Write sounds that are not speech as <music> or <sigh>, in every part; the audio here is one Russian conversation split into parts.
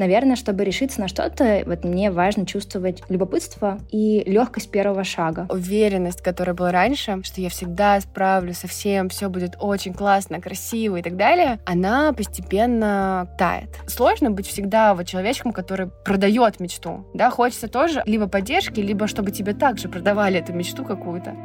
наверное, чтобы решиться на что-то, вот мне важно чувствовать любопытство и легкость первого шага. Уверенность, которая была раньше, что я всегда справлюсь со всем, все будет очень классно, красиво и так далее, она постепенно тает. Сложно быть всегда вот человечком, который продает мечту. Да, хочется тоже либо поддержки, либо чтобы тебе также продавали эту мечту какую-то.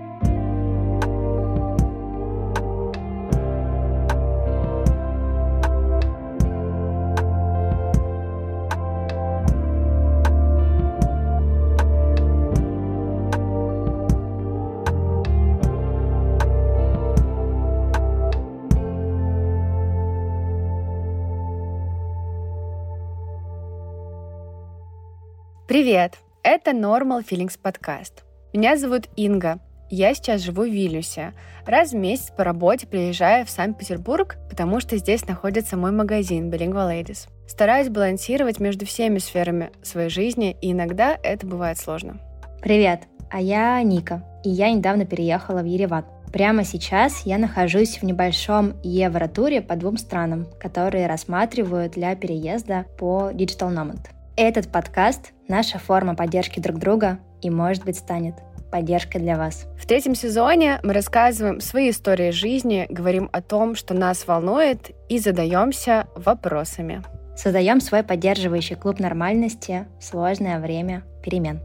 Привет! Это Normal Feelings подкаст. Меня зовут Инга. Я сейчас живу в Вильнюсе. Раз в месяц по работе приезжаю в Санкт-Петербург, потому что здесь находится мой магазин Bilingual Ladies. Стараюсь балансировать между всеми сферами своей жизни, и иногда это бывает сложно. Привет, а я Ника, и я недавно переехала в Ереван. Прямо сейчас я нахожусь в небольшом евротуре по двум странам, которые рассматривают для переезда по Digital Nomad. Этот подкаст — наша форма поддержки друг друга и, может быть, станет поддержкой для вас. В третьем сезоне мы рассказываем свои истории жизни, говорим о том, что нас волнует, и задаемся вопросами. Создаем свой поддерживающий клуб нормальности в сложное время перемен.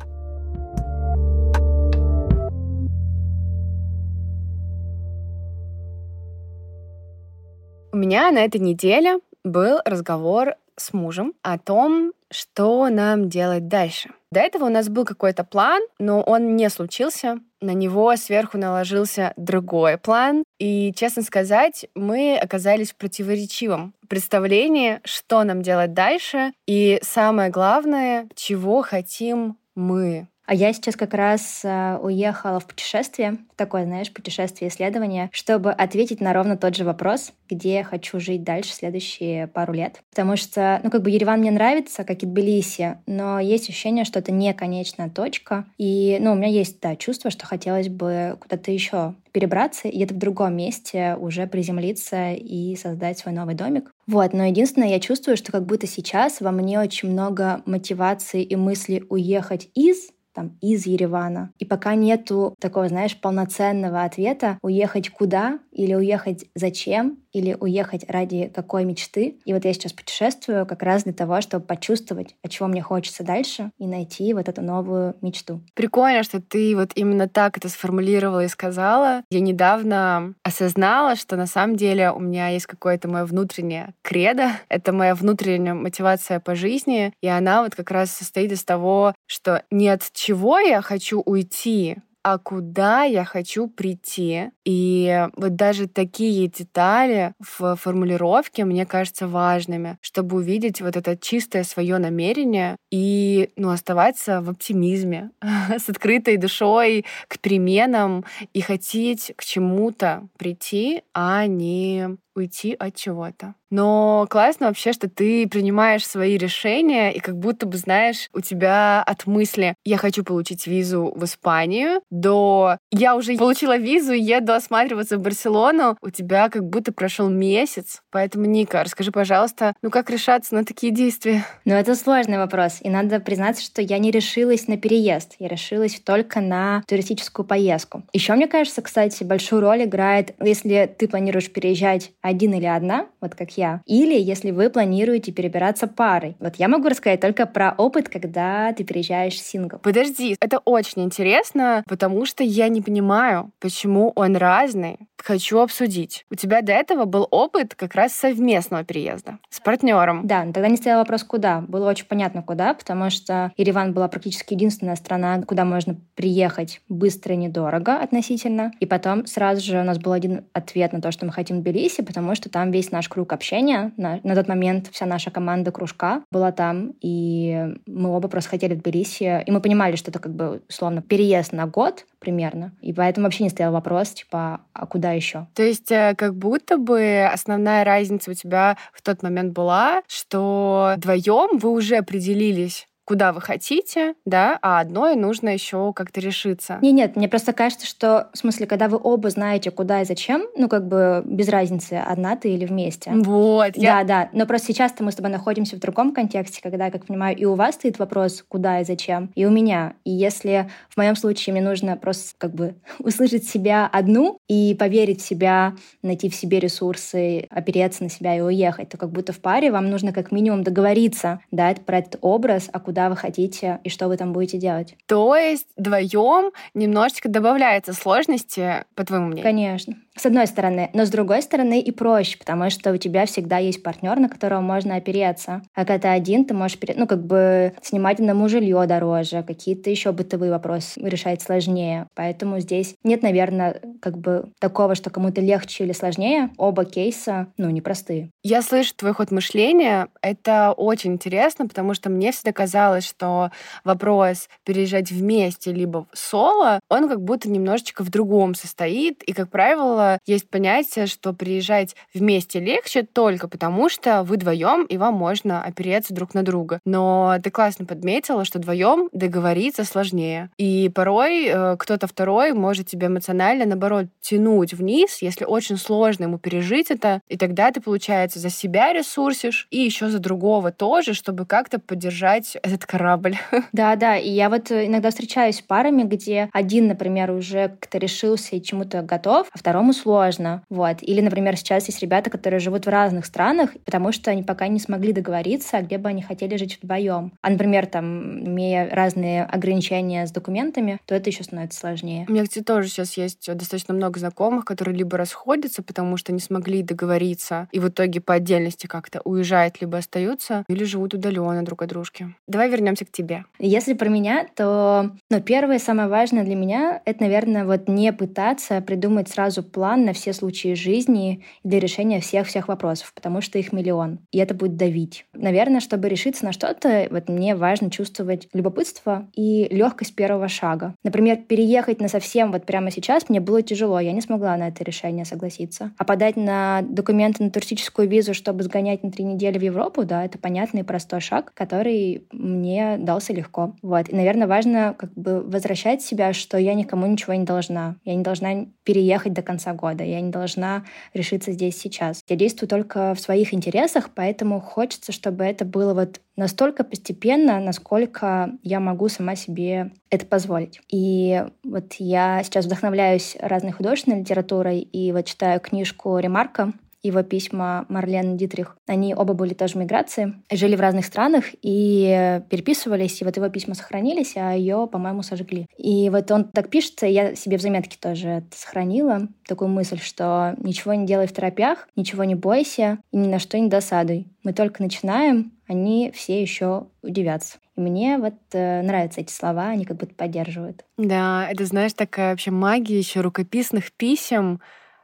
У меня на этой неделе был разговор с мужем о том, что нам делать дальше. До этого у нас был какой-то план, но он не случился. На него сверху наложился другой план. И, честно сказать, мы оказались в противоречивом представлении, что нам делать дальше. И самое главное, чего хотим мы. А я сейчас как раз э, уехала в путешествие, такое, знаешь, путешествие исследование, чтобы ответить на ровно тот же вопрос, где я хочу жить дальше следующие пару лет. Потому что, ну, как бы Ереван мне нравится, как и Тбилиси, но есть ощущение, что это не конечная точка. И, ну, у меня есть, да, чувство, что хотелось бы куда-то еще перебраться и где-то в другом месте уже приземлиться и создать свой новый домик. Вот, но единственное, я чувствую, что как будто сейчас во мне очень много мотивации и мысли уехать из там, из Еревана. И пока нету такого, знаешь, полноценного ответа, уехать куда или уехать зачем, или уехать ради какой мечты. И вот я сейчас путешествую как раз для того, чтобы почувствовать, от чего мне хочется дальше, и найти вот эту новую мечту. Прикольно, что ты вот именно так это сформулировала и сказала. Я недавно осознала, что на самом деле у меня есть какое-то мое внутреннее кредо, <laughs> это моя внутренняя мотивация по жизни, и она вот как раз состоит из того, что не от чего я хочу уйти, а куда я хочу прийти. И вот даже такие детали в формулировке мне кажется важными, чтобы увидеть вот это чистое свое намерение и ну, оставаться в оптимизме, <laughs> с открытой душой к переменам и хотеть к чему-то прийти, а не уйти от чего-то. Но классно вообще, что ты принимаешь свои решения, и как будто бы, знаешь, у тебя от мысли «я хочу получить визу в Испанию» до «я уже получила визу и еду осматриваться в Барселону», у тебя как будто прошел месяц. Поэтому, Ника, расскажи, пожалуйста, ну как решаться на такие действия? Ну, это сложный вопрос, и надо признаться, что я не решилась на переезд, я решилась только на туристическую поездку. Еще, мне кажется, кстати, большую роль играет, если ты планируешь переезжать один или одна, вот как я, или если вы планируете перебираться парой. Вот я могу рассказать только про опыт, когда ты переезжаешь сингл. Подожди, это очень интересно, потому что я не понимаю, почему он разный. Хочу обсудить. У тебя до этого был опыт как раз совместного переезда с партнером. Да, но тогда не стоял вопрос, куда. Было очень понятно, куда, потому что Ереван была практически единственная страна, куда можно приехать быстро и недорого относительно. И потом сразу же у нас был один ответ на то, что мы хотим в Тбилиси, потому что там весь наш круг общения, на, на тот момент вся наша команда кружка была там, и мы оба просто хотели в Тбилиси, и мы понимали, что это как бы условно переезд на год примерно, и поэтому вообще не стоял вопрос, типа, а куда еще? То есть э, как будто бы основная разница у тебя в тот момент была, что вдвоем вы уже определились, куда вы хотите, да, а одной нужно еще как-то решиться. Не, нет, мне просто кажется, что, в смысле, когда вы оба знаете, куда и зачем, ну, как бы без разницы, одна ты или вместе. Вот. Я... Да, да. Но просто сейчас-то мы с тобой находимся в другом контексте, когда, как понимаю, и у вас стоит вопрос, куда и зачем, и у меня. И если в моем случае мне нужно просто как бы <laughs> услышать себя одну и поверить в себя, найти в себе ресурсы, опереться на себя и уехать, то как будто в паре вам нужно как минимум договориться, да, про этот образ, а куда вы хотите и что вы там будете делать. То есть вдвоем немножечко добавляется сложности, по твоему мнению? Конечно. С одной стороны. Но с другой стороны и проще, потому что у тебя всегда есть партнер, на которого можно опереться. А когда один, ты можешь, ну, как бы снимать одному жилье дороже, какие-то еще бытовые вопросы решать сложнее. Поэтому здесь нет, наверное, как бы такого, что кому-то легче или сложнее. Оба кейса, ну, непростые. Я слышу твой ход мышления. Это очень интересно, потому что мне всегда казалось, что вопрос переезжать вместе либо соло, он как будто немножечко в другом состоит. И, как правило, есть понятие, что приезжать вместе легче только потому, что вы вдвоем и вам можно опереться друг на друга. Но ты классно подметила, что вдвоем договориться сложнее. И порой э, кто-то второй может тебя эмоционально, наоборот, тянуть вниз, если очень сложно ему пережить это. И тогда ты, получается, за себя ресурсишь и еще за другого тоже, чтобы как-то поддержать этот корабль. <laughs> Да, да. И я вот иногда встречаюсь с парами, где один, например, уже как-то решился и чему-то готов, а второму сложно. Вот. Или, например, сейчас есть ребята, которые живут в разных странах, потому что они пока не смогли договориться, где бы они хотели жить вдвоем. А, например, там, имея разные ограничения с документами, то это еще становится сложнее. У меня, кстати, тоже сейчас есть достаточно много знакомых, которые либо расходятся, потому что не смогли договориться, и в итоге по отдельности как-то уезжают, либо остаются, или живут удаленно друг от дружки. Давай вернемся к тебе. Если про меня, то ну, первое самое важное для меня — это, наверное, вот не пытаться придумать сразу план план на все случаи жизни для решения всех-всех вопросов, потому что их миллион, и это будет давить. Наверное, чтобы решиться на что-то, вот мне важно чувствовать любопытство и легкость первого шага. Например, переехать на совсем вот прямо сейчас мне было тяжело, я не смогла на это решение согласиться. А подать на документы на туристическую визу, чтобы сгонять на три недели в Европу, да, это понятный и простой шаг, который мне дался легко. Вот. И, наверное, важно как бы возвращать себя, что я никому ничего не должна. Я не должна переехать до конца года. Я не должна решиться здесь сейчас. Я действую только в своих интересах, поэтому хочется, чтобы это было вот настолько постепенно, насколько я могу сама себе это позволить. И вот я сейчас вдохновляюсь разной художественной литературой и вот читаю книжку Ремарка его письма Марлен Дитрих. Они оба были тоже в миграции, жили в разных странах и переписывались, и вот его письма сохранились, а ее, по-моему, сожгли. И вот он так пишется, я себе в заметке тоже сохранила, такую мысль, что ничего не делай в торопях, ничего не бойся и ни на что не досадуй. Мы только начинаем, они все еще удивятся. И мне вот э, нравятся эти слова, они как будто поддерживают. Да, это, знаешь, такая вообще магия еще рукописных писем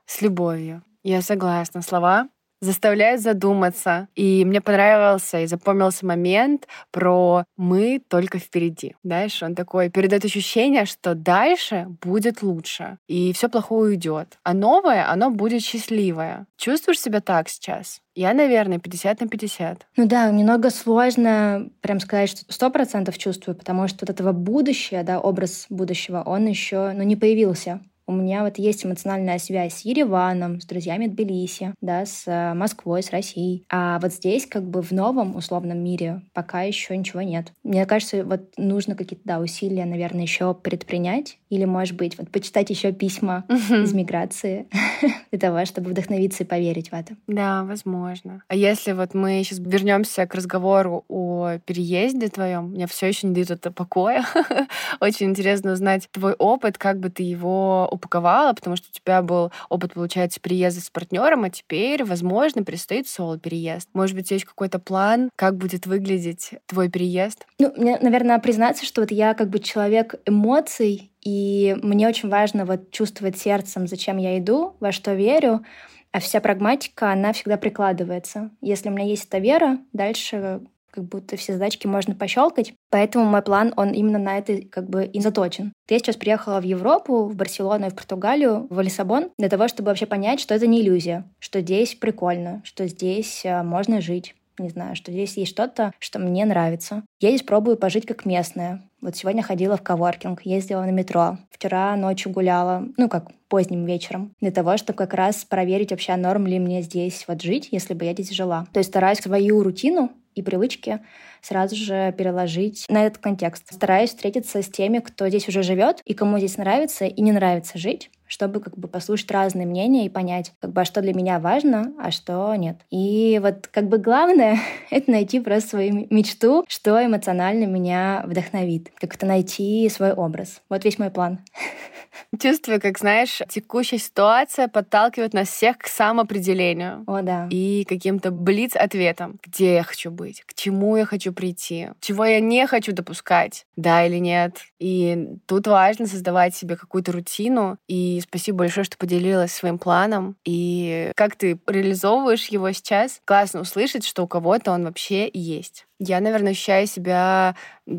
с любовью. Я согласна. Слова заставляют задуматься. И мне понравился и запомнился момент про «мы только впереди». Знаешь, он такой передает ощущение, что дальше будет лучше, и все плохое уйдет. А новое, оно будет счастливое. Чувствуешь себя так сейчас? Я, наверное, 50 на 50. Ну да, немного сложно прям сказать, что сто процентов чувствую, потому что вот этого будущего, да, образ будущего, он еще, ну, не появился. У меня вот есть эмоциональная связь с Ереваном, с друзьями Тбилиси, да, с э, Москвой, с Россией. А вот здесь как бы в новом условном мире пока еще ничего нет. Мне кажется, вот нужно какие-то, да, усилия, наверное, еще предпринять. Или, может быть, вот почитать еще письма из миграции <laughs> для того, чтобы вдохновиться и поверить в это. Да, возможно. А если вот мы сейчас вернемся к разговору о переезде твоем, мне все еще не дают это покоя. <laughs> Очень интересно узнать твой опыт, как бы ты его упаковала, потому что у тебя был опыт, получается, переезда с партнером, а теперь, возможно, предстоит соло-переезд. Может быть, есть какой-то план, как будет выглядеть твой переезд? Ну, мне, наверное, признаться, что вот я как бы человек эмоций, и мне очень важно вот чувствовать сердцем, зачем я иду, во что верю, а вся прагматика, она всегда прикладывается. Если у меня есть эта вера, дальше как будто все задачки можно пощелкать. Поэтому мой план, он именно на это как бы и заточен. Я сейчас приехала в Европу, в Барселону и в Португалию, в Лиссабон, для того, чтобы вообще понять, что это не иллюзия, что здесь прикольно, что здесь э, можно жить, не знаю, что здесь есть что-то, что мне нравится. Я здесь пробую пожить как местная. Вот сегодня ходила в коворкинг, ездила на метро. Вчера ночью гуляла, ну как поздним вечером, для того, чтобы как раз проверить вообще, норм ли мне здесь вот жить, если бы я здесь жила. То есть стараюсь свою рутину и привычки сразу же переложить на этот контекст. Стараюсь встретиться с теми, кто здесь уже живет и кому здесь нравится и не нравится жить, чтобы как бы послушать разные мнения и понять, как бы, а что для меня важно, а что нет. И вот как бы главное <laughs> — это найти просто свою мечту, что эмоционально меня вдохновит, как это найти свой образ. Вот весь мой план. <laughs> Чувствую, как, знаешь, текущая ситуация подталкивает нас всех к самоопределению. О, да. И каким-то блиц-ответом. Где я хочу быть? К чему я хочу прийти? Чего я не хочу допускать? Да или нет? И тут важно создавать себе какую-то рутину. И спасибо большое, что поделилась своим планом. И как ты реализовываешь его сейчас. Классно услышать, что у кого-то он вообще есть. Я, наверное, ощущаю себя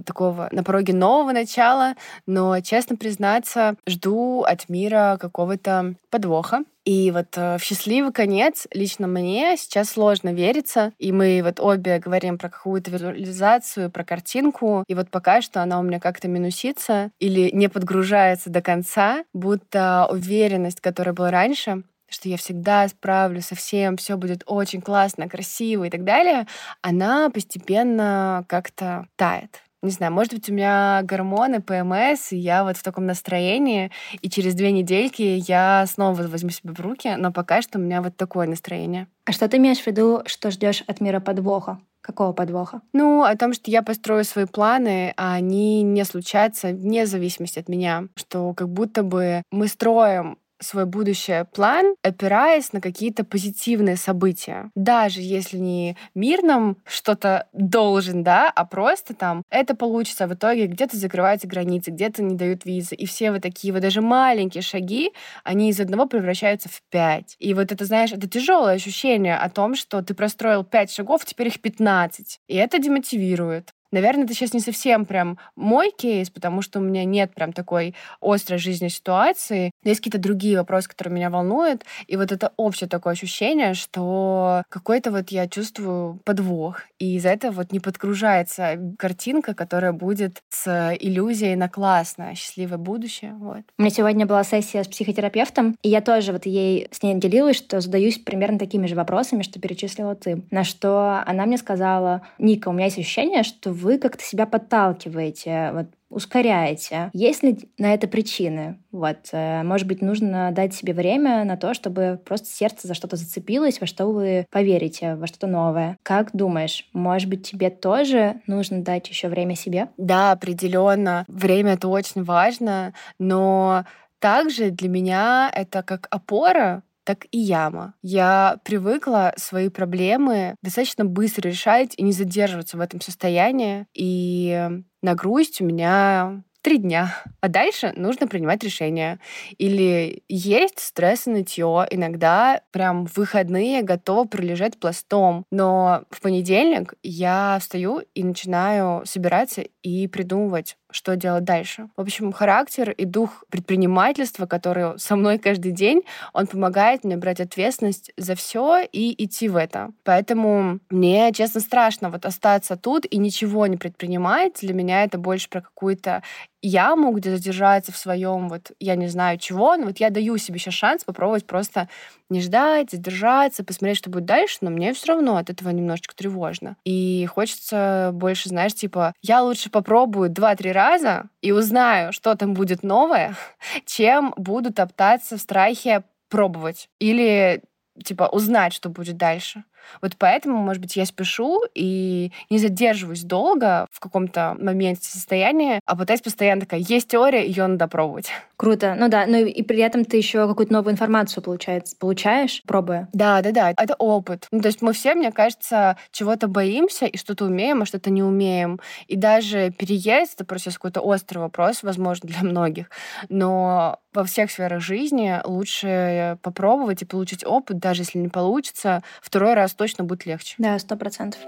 такого на пороге нового начала, но, честно признаться, жду от мира какого-то подвоха. И вот э, в счастливый конец лично мне сейчас сложно вериться. И мы вот обе говорим про какую-то визуализацию, про картинку. И вот пока что она у меня как-то минусится или не подгружается до конца, будто уверенность, которая была раньше, что я всегда справлюсь со всем, все будет очень классно, красиво и так далее, она постепенно как-то тает. Не знаю, может быть, у меня гормоны, ПМС, и я вот в таком настроении, и через две недельки я снова возьму себя в руки, но пока что у меня вот такое настроение. А что ты имеешь в виду, что ждешь от мира подвоха? Какого подвоха? Ну, о том, что я построю свои планы, а они не случаются вне зависимости от меня. Что как будто бы мы строим свой будущий план, опираясь на какие-то позитивные события. Даже если не мир нам что-то должен, да, а просто там это получится, а в итоге где-то закрываются границы, где-то не дают визы. И все вот такие вот даже маленькие шаги, они из одного превращаются в пять. И вот это, знаешь, это тяжелое ощущение о том, что ты простроил пять шагов, теперь их пятнадцать, И это демотивирует. Наверное, это сейчас не совсем прям мой кейс, потому что у меня нет прям такой острой жизненной ситуации. Но есть какие-то другие вопросы, которые меня волнуют. И вот это общее такое ощущение, что какой-то вот я чувствую подвох. И из-за этого вот не подгружается картинка, которая будет с иллюзией на классное, счастливое будущее. Вот. У меня сегодня была сессия с психотерапевтом, и я тоже вот ей с ней делилась, что задаюсь примерно такими же вопросами, что перечислила ты. На что она мне сказала, Ника, у меня есть ощущение, что вы как-то себя подталкиваете, вот, ускоряете. Есть ли на это причины? Вот, э, может быть, нужно дать себе время на то, чтобы просто сердце за что-то зацепилось, во что вы поверите, во что-то новое. Как думаешь, может быть, тебе тоже нужно дать еще время себе? Да, определенно. Время это очень важно, но также для меня это как опора, так и яма. Я привыкла свои проблемы достаточно быстро решать и не задерживаться в этом состоянии. И на грусть у меня три дня. А дальше нужно принимать решения. Или есть стресс и нытье. Иногда прям в выходные готова пролежать пластом. Но в понедельник я встаю и начинаю собираться и придумывать, что делать дальше. В общем, характер и дух предпринимательства, который со мной каждый день, он помогает мне брать ответственность за все и идти в это. Поэтому мне, честно, страшно вот остаться тут и ничего не предпринимать. Для меня это больше про какую-то яму, где задержаться в своем вот я не знаю чего, но вот я даю себе сейчас шанс попробовать просто не ждать, задержаться, посмотреть, что будет дальше, но мне все равно от этого немножечко тревожно. И хочется больше, знаешь, типа, я лучше попробую два-три раза и узнаю, что там будет новое, <laughs> чем буду топтаться в страхе пробовать. Или типа узнать, что будет дальше. Вот поэтому, может быть, я спешу и не задерживаюсь долго в каком-то моменте состояния, а пытаюсь постоянно такая, есть теория, ее надо пробовать. Круто. Ну да, ну и при этом ты еще какую-то новую информацию получается, получаешь, пробуя. Да, да, да. Это опыт. Ну, то есть мы все, мне кажется, чего-то боимся и что-то умеем, а что-то не умеем. И даже переезд — это просто какой-то острый вопрос, возможно, для многих. Но во всех сферах жизни лучше попробовать и получить опыт, даже если не получится, второй раз точно будет легче. Да, сто процентов.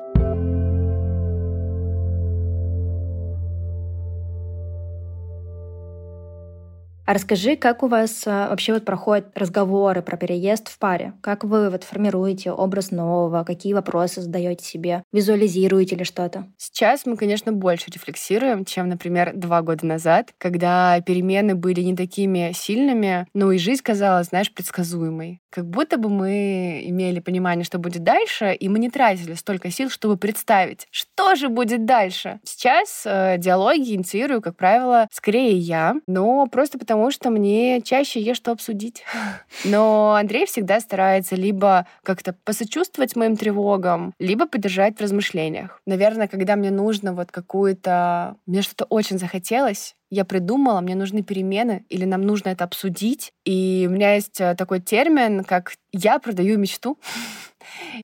А расскажи, как у вас а, вообще вот проходят разговоры про переезд в паре? Как вы вот формируете образ нового? Какие вопросы задаете себе? Визуализируете ли что-то? Сейчас мы, конечно, больше рефлексируем, чем, например, два года назад, когда перемены были не такими сильными, но и жизнь казалась, знаешь, предсказуемой. Как будто бы мы имели понимание, что будет дальше, и мы не тратили столько сил, чтобы представить, что же будет дальше. Сейчас э, диалоги инициирую, как правило, скорее я, но просто потому, что мне чаще есть что обсудить. Но Андрей всегда старается либо как-то посочувствовать моим тревогам, либо поддержать в размышлениях. Наверное, когда мне нужно вот какую-то... Мне что-то очень захотелось, я придумала, мне нужны перемены, или нам нужно это обсудить. И у меня есть э, такой термин, как «я продаю мечту».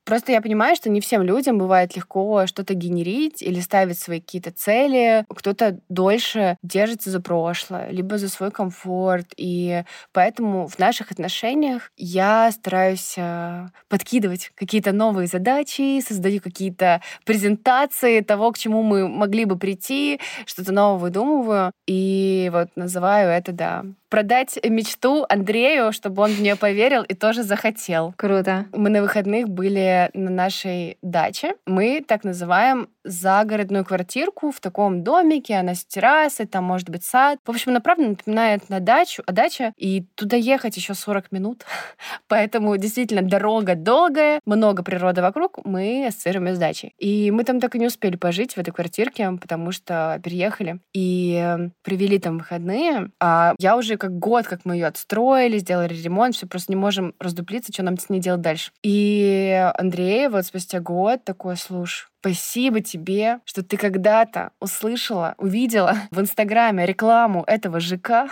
Просто я понимаю, что не всем людям бывает легко что-то генерить или ставить свои какие-то цели. Кто-то дольше держится за прошлое, либо за свой комфорт. И поэтому в наших отношениях я стараюсь э, подкидывать какие-то новые задачи, создаю какие-то презентации того, к чему мы могли бы прийти, что-то новое выдумываю. И вот называю это, да, продать мечту Андрею, чтобы он в нее поверил и тоже захотел. Круто. Мы на выходных были на нашей даче. Мы так называем загородную квартирку в таком домике, она с террасой, там может быть сад. В общем, она правда напоминает на дачу, а дача, и туда ехать еще 40 минут. <laughs> Поэтому действительно дорога долгая, много природы вокруг, мы ассоциируем с дачей. И мы там так и не успели пожить в этой квартирке, потому что переехали и провели там выходные. А я уже как год, как мы ее отстроили, сделали ремонт, все просто не можем раздуплиться, что нам с ней делать дальше. И Андрей вот спустя год такой, слушай, Спасибо тебе, что ты когда-то услышала, увидела в Инстаграме рекламу этого ЖК,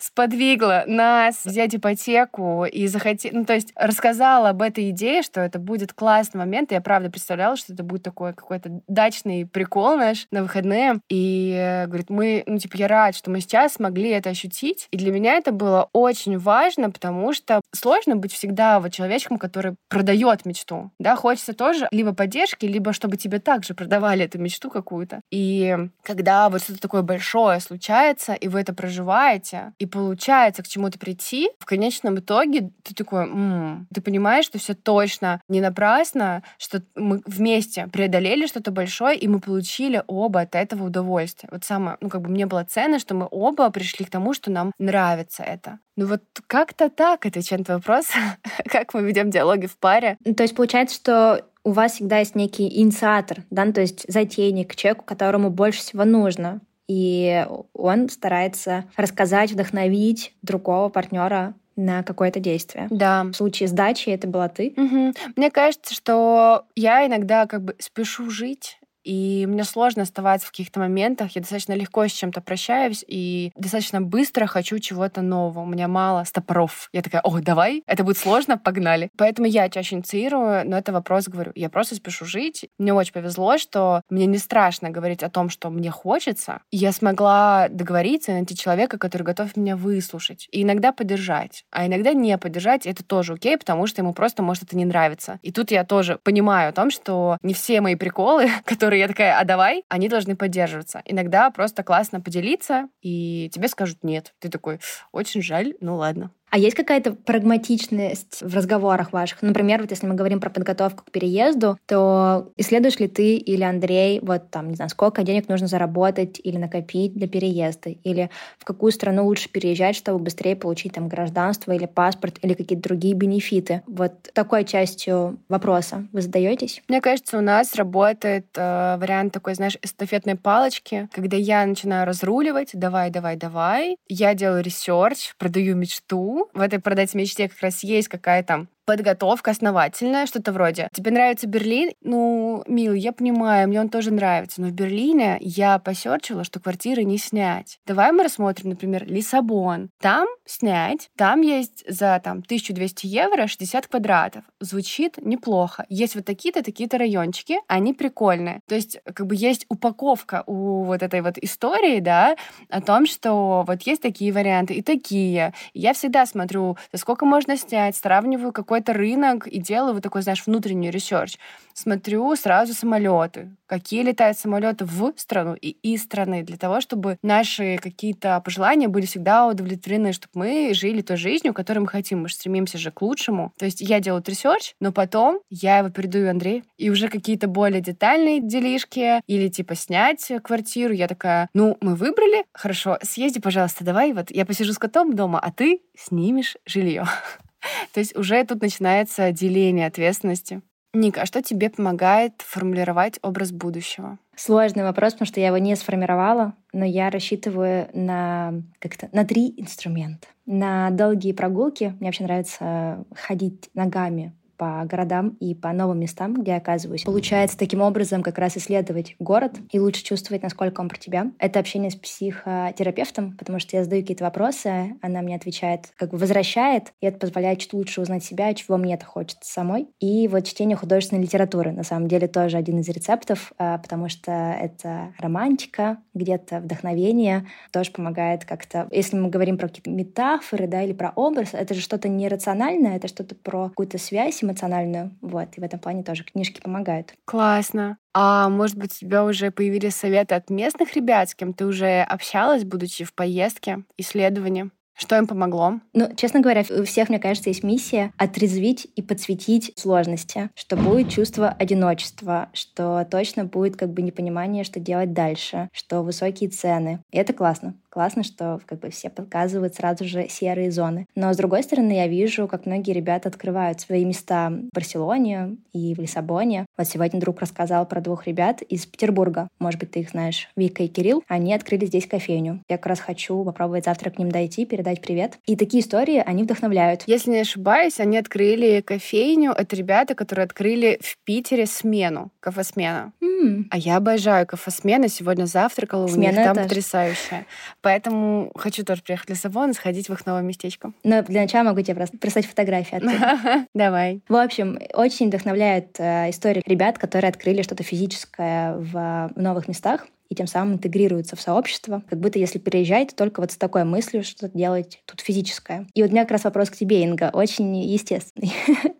сподвигла нас взять ипотеку и захотеть, ну, то есть рассказала об этой идее, что это будет классный момент. Я правда представляла, что это будет такой какой-то дачный прикол наш на выходные. И говорит, мы, ну, типа, я рад, что мы сейчас смогли это ощутить. И для меня это было очень важно, потому что сложно быть всегда вот человечком, который продает мечту. Да, хочется тоже либо поддержки, либо чтобы тебе также продавали эту мечту какую-то. И когда вот что-то такое большое случается, и вы это проживаете, и получается к чему-то прийти, в конечном итоге ты такой, м-м", ты понимаешь, что все точно не напрасно, что мы вместе преодолели что-то большое, и мы получили оба от этого удовольствие. Вот самое, ну как бы мне было ценно, что мы оба пришли к тому, что нам нравится это. Ну вот как-то так, отвечая на твой вопрос, <laughs> как мы ведем диалоги в паре. Ну, то есть получается, что у вас всегда есть некий инициатор, да, ну, то есть затейник, человеку, которому больше всего нужно и он старается рассказать, вдохновить другого партнера на какое-то действие. Да. В случае с дачей это была ты. Угу. Мне кажется, что я иногда как бы спешу жить, и мне сложно оставаться в каких-то моментах. Я достаточно легко с чем-то прощаюсь и достаточно быстро хочу чего-то нового. У меня мало стопоров. Я такая, о, давай, это будет сложно, погнали. Поэтому я чаще инициирую, но это вопрос, говорю, я просто спешу жить. Мне очень повезло, что мне не страшно говорить о том, что мне хочется. Я смогла договориться и найти человека, который готов меня выслушать. И иногда поддержать. А иногда не поддержать, это тоже окей, потому что ему просто может это не нравиться. И тут я тоже понимаю о том, что не все мои приколы, <laughs> которые которые я такая, а давай, они должны поддерживаться. Иногда просто классно поделиться, и тебе скажут нет. Ты такой, очень жаль, ну ладно. А есть какая-то прагматичность в разговорах ваших? Например, вот если мы говорим про подготовку к переезду, то исследуешь ли ты или Андрей, вот там, не знаю, сколько денег нужно заработать или накопить для переезда? Или в какую страну лучше переезжать, чтобы быстрее получить там гражданство или паспорт или какие-то другие бенефиты? Вот такой частью вопроса вы задаетесь? Мне кажется, у нас работает э, вариант такой, знаешь, эстафетной палочки, когда я начинаю разруливать, давай, давай, давай, я делаю research, продаю мечту, в этой продать мечте как раз есть какая-то подготовка основательная, что-то вроде «Тебе нравится Берлин?» Ну, мил, я понимаю, мне он тоже нравится, но в Берлине я посерчила, что квартиры не снять. Давай мы рассмотрим, например, Лиссабон. Там снять, там есть за там 1200 евро 60 квадратов. Звучит неплохо. Есть вот такие-то, такие-то райончики, они прикольные. То есть как бы есть упаковка у вот этой вот истории, да, о том, что вот есть такие варианты и такие. Я всегда смотрю, за сколько можно снять, сравниваю, какой какой-то рынок и делаю вот такой, знаешь, внутренний research. Смотрю сразу самолеты, какие летают самолеты в страну и из страны, для того, чтобы наши какие-то пожелания были всегда удовлетворены, чтобы мы жили той жизнью, которой мы хотим. Мы же стремимся же к лучшему. То есть я делаю research, но потом я его передаю Андрею, и уже какие-то более детальные делишки или типа снять квартиру, я такая, ну, мы выбрали, хорошо, съезди, пожалуйста, давай, вот я посижу с котом дома, а ты снимешь жилье. <laughs> То есть уже тут начинается деление ответственности. Ника, а что тебе помогает формулировать образ будущего? Сложный вопрос, потому что я его не сформировала, но я рассчитываю на как-то на три инструмента. На долгие прогулки. Мне вообще нравится ходить ногами по городам и по новым местам, где оказываюсь. Получается таким образом как раз исследовать город и лучше чувствовать, насколько он про тебя. Это общение с психотерапевтом, потому что я задаю какие-то вопросы, она мне отвечает, как бы возвращает, и это позволяет чуть лучше узнать себя, чего мне это хочется самой. И вот чтение художественной литературы, на самом деле, тоже один из рецептов, а, потому что это романтика, где-то вдохновение, тоже помогает как-то... Если мы говорим про какие-то метафоры, да, или про образ, это же что-то нерациональное, это что-то про какую-то связь эмоциональную. Вот, и в этом плане тоже книжки помогают. Классно. А может быть, у тебя уже появились советы от местных ребят, с кем ты уже общалась, будучи в поездке, исследовании? Что им помогло? Ну, честно говоря, у всех, мне кажется, есть миссия отрезвить и подсветить сложности, что будет чувство одиночества, что точно будет как бы непонимание, что делать дальше, что высокие цены. И это классно. Классно, что как бы все показывают сразу же серые зоны. Но с другой стороны, я вижу, как многие ребята открывают свои места в Барселоне и в Лиссабоне. Вот сегодня друг рассказал про двух ребят из Петербурга. Может быть, ты их знаешь, Вика и Кирилл. Они открыли здесь кофейню. Я как раз хочу попробовать завтра к ним дойти, передать привет. И такие истории, они вдохновляют. Если не ошибаюсь, они открыли кофейню. Это ребята, которые открыли в Питере смену, кафе-смена. Mm. А я обожаю кафе-смены. Сегодня завтракала у Смена них там тоже. потрясающая. Поэтому хочу тоже приехать в Лиссабон и сходить в их новое местечко. <laughs> Но для начала могу тебе просто прислать фотографии оттуда. <laughs> Давай. В общем, очень вдохновляет э, история ребят, которые открыли что-то физическое в новых местах и тем самым интегрируются в сообщество, как будто если переезжать, то только вот с такой мыслью, что делать тут физическое. И вот у меня как раз вопрос к тебе, Инга, очень естественный. <laughs>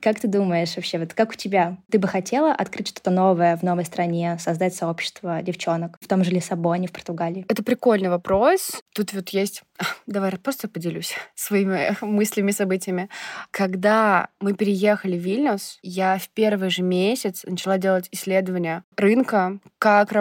Как ты думаешь вообще, вот как у тебя? Ты бы хотела открыть что-то новое в новой стране, создать сообщество девчонок в том же Лиссабоне, в Португалии? Это прикольный вопрос. Тут вот есть... <laughs> Давай просто поделюсь своими <laughs> мыслями, событиями. Когда мы переехали в Вильнюс, я в первый же месяц начала делать исследования рынка, как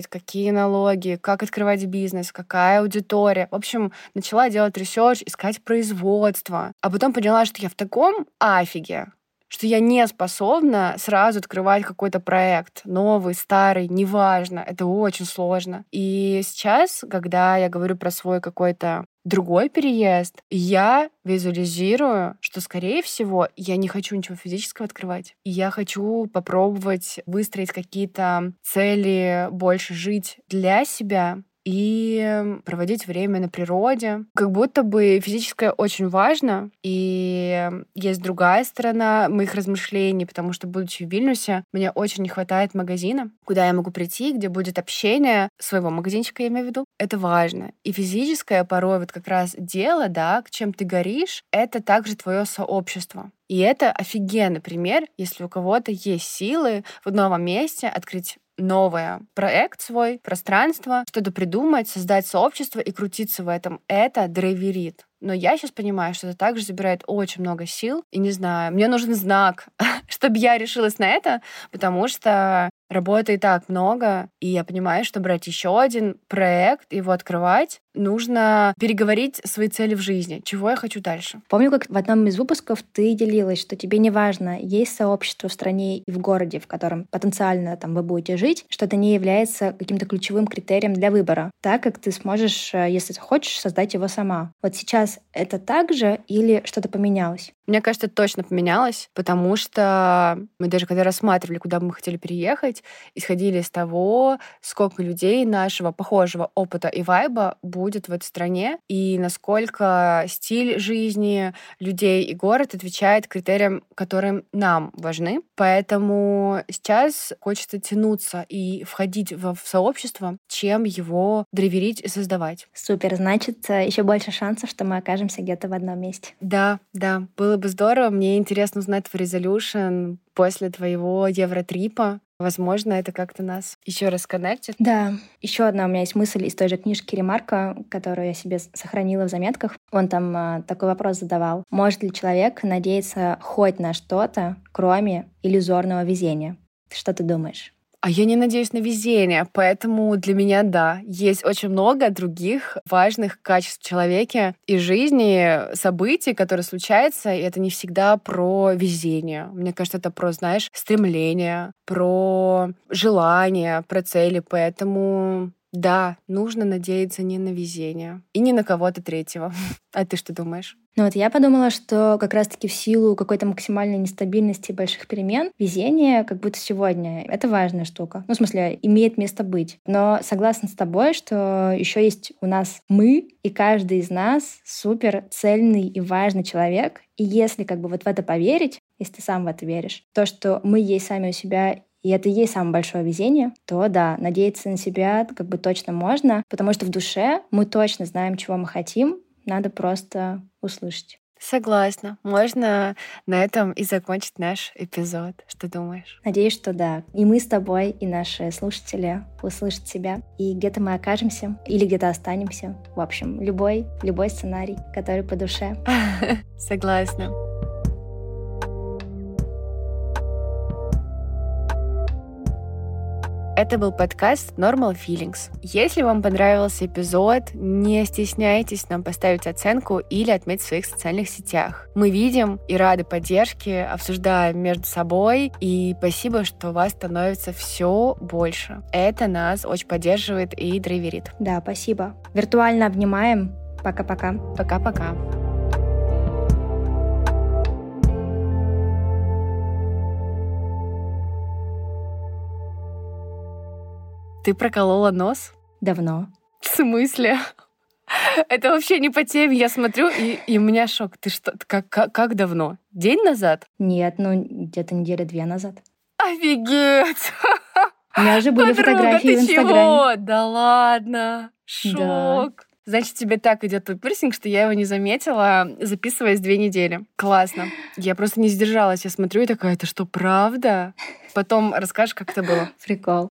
работать, какие налоги, как открывать бизнес, какая аудитория. В общем, начала делать research, искать производство. А потом поняла, что я в таком афиге, что я не способна сразу открывать какой-то проект, новый, старый, неважно, это очень сложно. И сейчас, когда я говорю про свой какой-то другой переезд, я визуализирую, что, скорее всего, я не хочу ничего физического открывать. Я хочу попробовать выстроить какие-то цели, больше жить для себя, и проводить время на природе. Как будто бы физическое очень важно, и есть другая сторона моих размышлений, потому что, будучи в Вильнюсе, мне очень не хватает магазина, куда я могу прийти, где будет общение своего магазинчика, я имею в виду. Это важно. И физическое порой вот как раз дело, да, к чем ты горишь, это также твое сообщество. И это офигенный пример, если у кого-то есть силы в новом месте открыть новое, проект свой, пространство, что-то придумать, создать сообщество и крутиться в этом. Это драйверит. Но я сейчас понимаю, что это также забирает очень много сил. И не знаю, мне нужен знак, <laughs> чтобы я решилась на это, потому что работы и так много, и я понимаю, что брать еще один проект, его открывать, нужно переговорить свои цели в жизни, чего я хочу дальше. Помню, как в одном из выпусков ты делилась, что тебе не важно, есть сообщество в стране и в городе, в котором потенциально там вы будете жить, что это не является каким-то ключевым критерием для выбора, так как ты сможешь, э, если хочешь, создать его сама. Вот сейчас это так же или что-то поменялось? Мне кажется, это точно поменялось, потому что мы даже когда рассматривали, куда бы мы хотели переехать, делать, исходили из того, сколько людей нашего похожего опыта и вайба будет в этой стране, и насколько стиль жизни людей и город отвечает критериям, которые нам важны. Поэтому сейчас хочется тянуться и входить в сообщество, чем его драйверить и создавать. Супер, значит, еще больше шансов, что мы окажемся где-то в одном месте. Да, да, было бы здорово. Мне интересно узнать твой резолюшн после твоего евротрипа. Возможно, это как-то нас еще раз коннектит. Да. Еще одна у меня есть мысль из той же книжки Ремарка, которую я себе сохранила в заметках. Он там а, такой вопрос задавал. Может ли человек надеяться хоть на что-то, кроме иллюзорного везения? Что ты думаешь? А я не надеюсь на везение, поэтому для меня да. Есть очень много других важных качеств в человеке и жизни, событий, которые случаются, и это не всегда про везение. Мне кажется, это про, знаешь, стремление, про желание, про цели. Поэтому да, нужно надеяться не на везение и не на кого-то третьего. <laughs> А ты что думаешь? Ну вот я подумала, что как раз-таки в силу какой-то максимальной нестабильности и больших перемен везение, как будто сегодня, это важная штука. Ну, в смысле, имеет место быть. Но согласна с тобой, что еще есть у нас мы, и каждый из нас супер цельный и важный человек. И если как бы вот в это поверить, если ты сам в это веришь, то, что мы есть сами у себя и это и есть самое большое везение, то да, надеяться на себя как бы точно можно, потому что в душе мы точно знаем, чего мы хотим, надо просто услышать. Согласна. Можно на этом и закончить наш эпизод. Что думаешь? Надеюсь, что да. И мы с тобой, и наши слушатели услышат себя. И где-то мы окажемся, или где-то останемся. В общем, любой, любой сценарий, который по душе. <laughs> Согласна. Это был подкаст Normal Feelings. Если вам понравился эпизод, не стесняйтесь нам поставить оценку или отметить в своих социальных сетях. Мы видим и рады поддержке, обсуждаем между собой, и спасибо, что вас становится все больше. Это нас очень поддерживает и драйверит. Да, спасибо. Виртуально обнимаем. Пока-пока. Пока-пока. Ты проколола нос? Давно. В смысле? Это вообще не по теме. Я смотрю, и, и у меня шок. Ты что, как, как, как давно? День назад? Нет, ну где-то недели две назад. Офигеть! У меня уже были Подруга, фотографии в Инстаграме. Чего? Да ладно. Шок. Да. Значит, тебе так идет твой пирсинг, что я его не заметила, записываясь две недели. Классно. Я просто не сдержалась. Я смотрю и такая, это что, правда? Потом расскажешь, как это было. Прикол.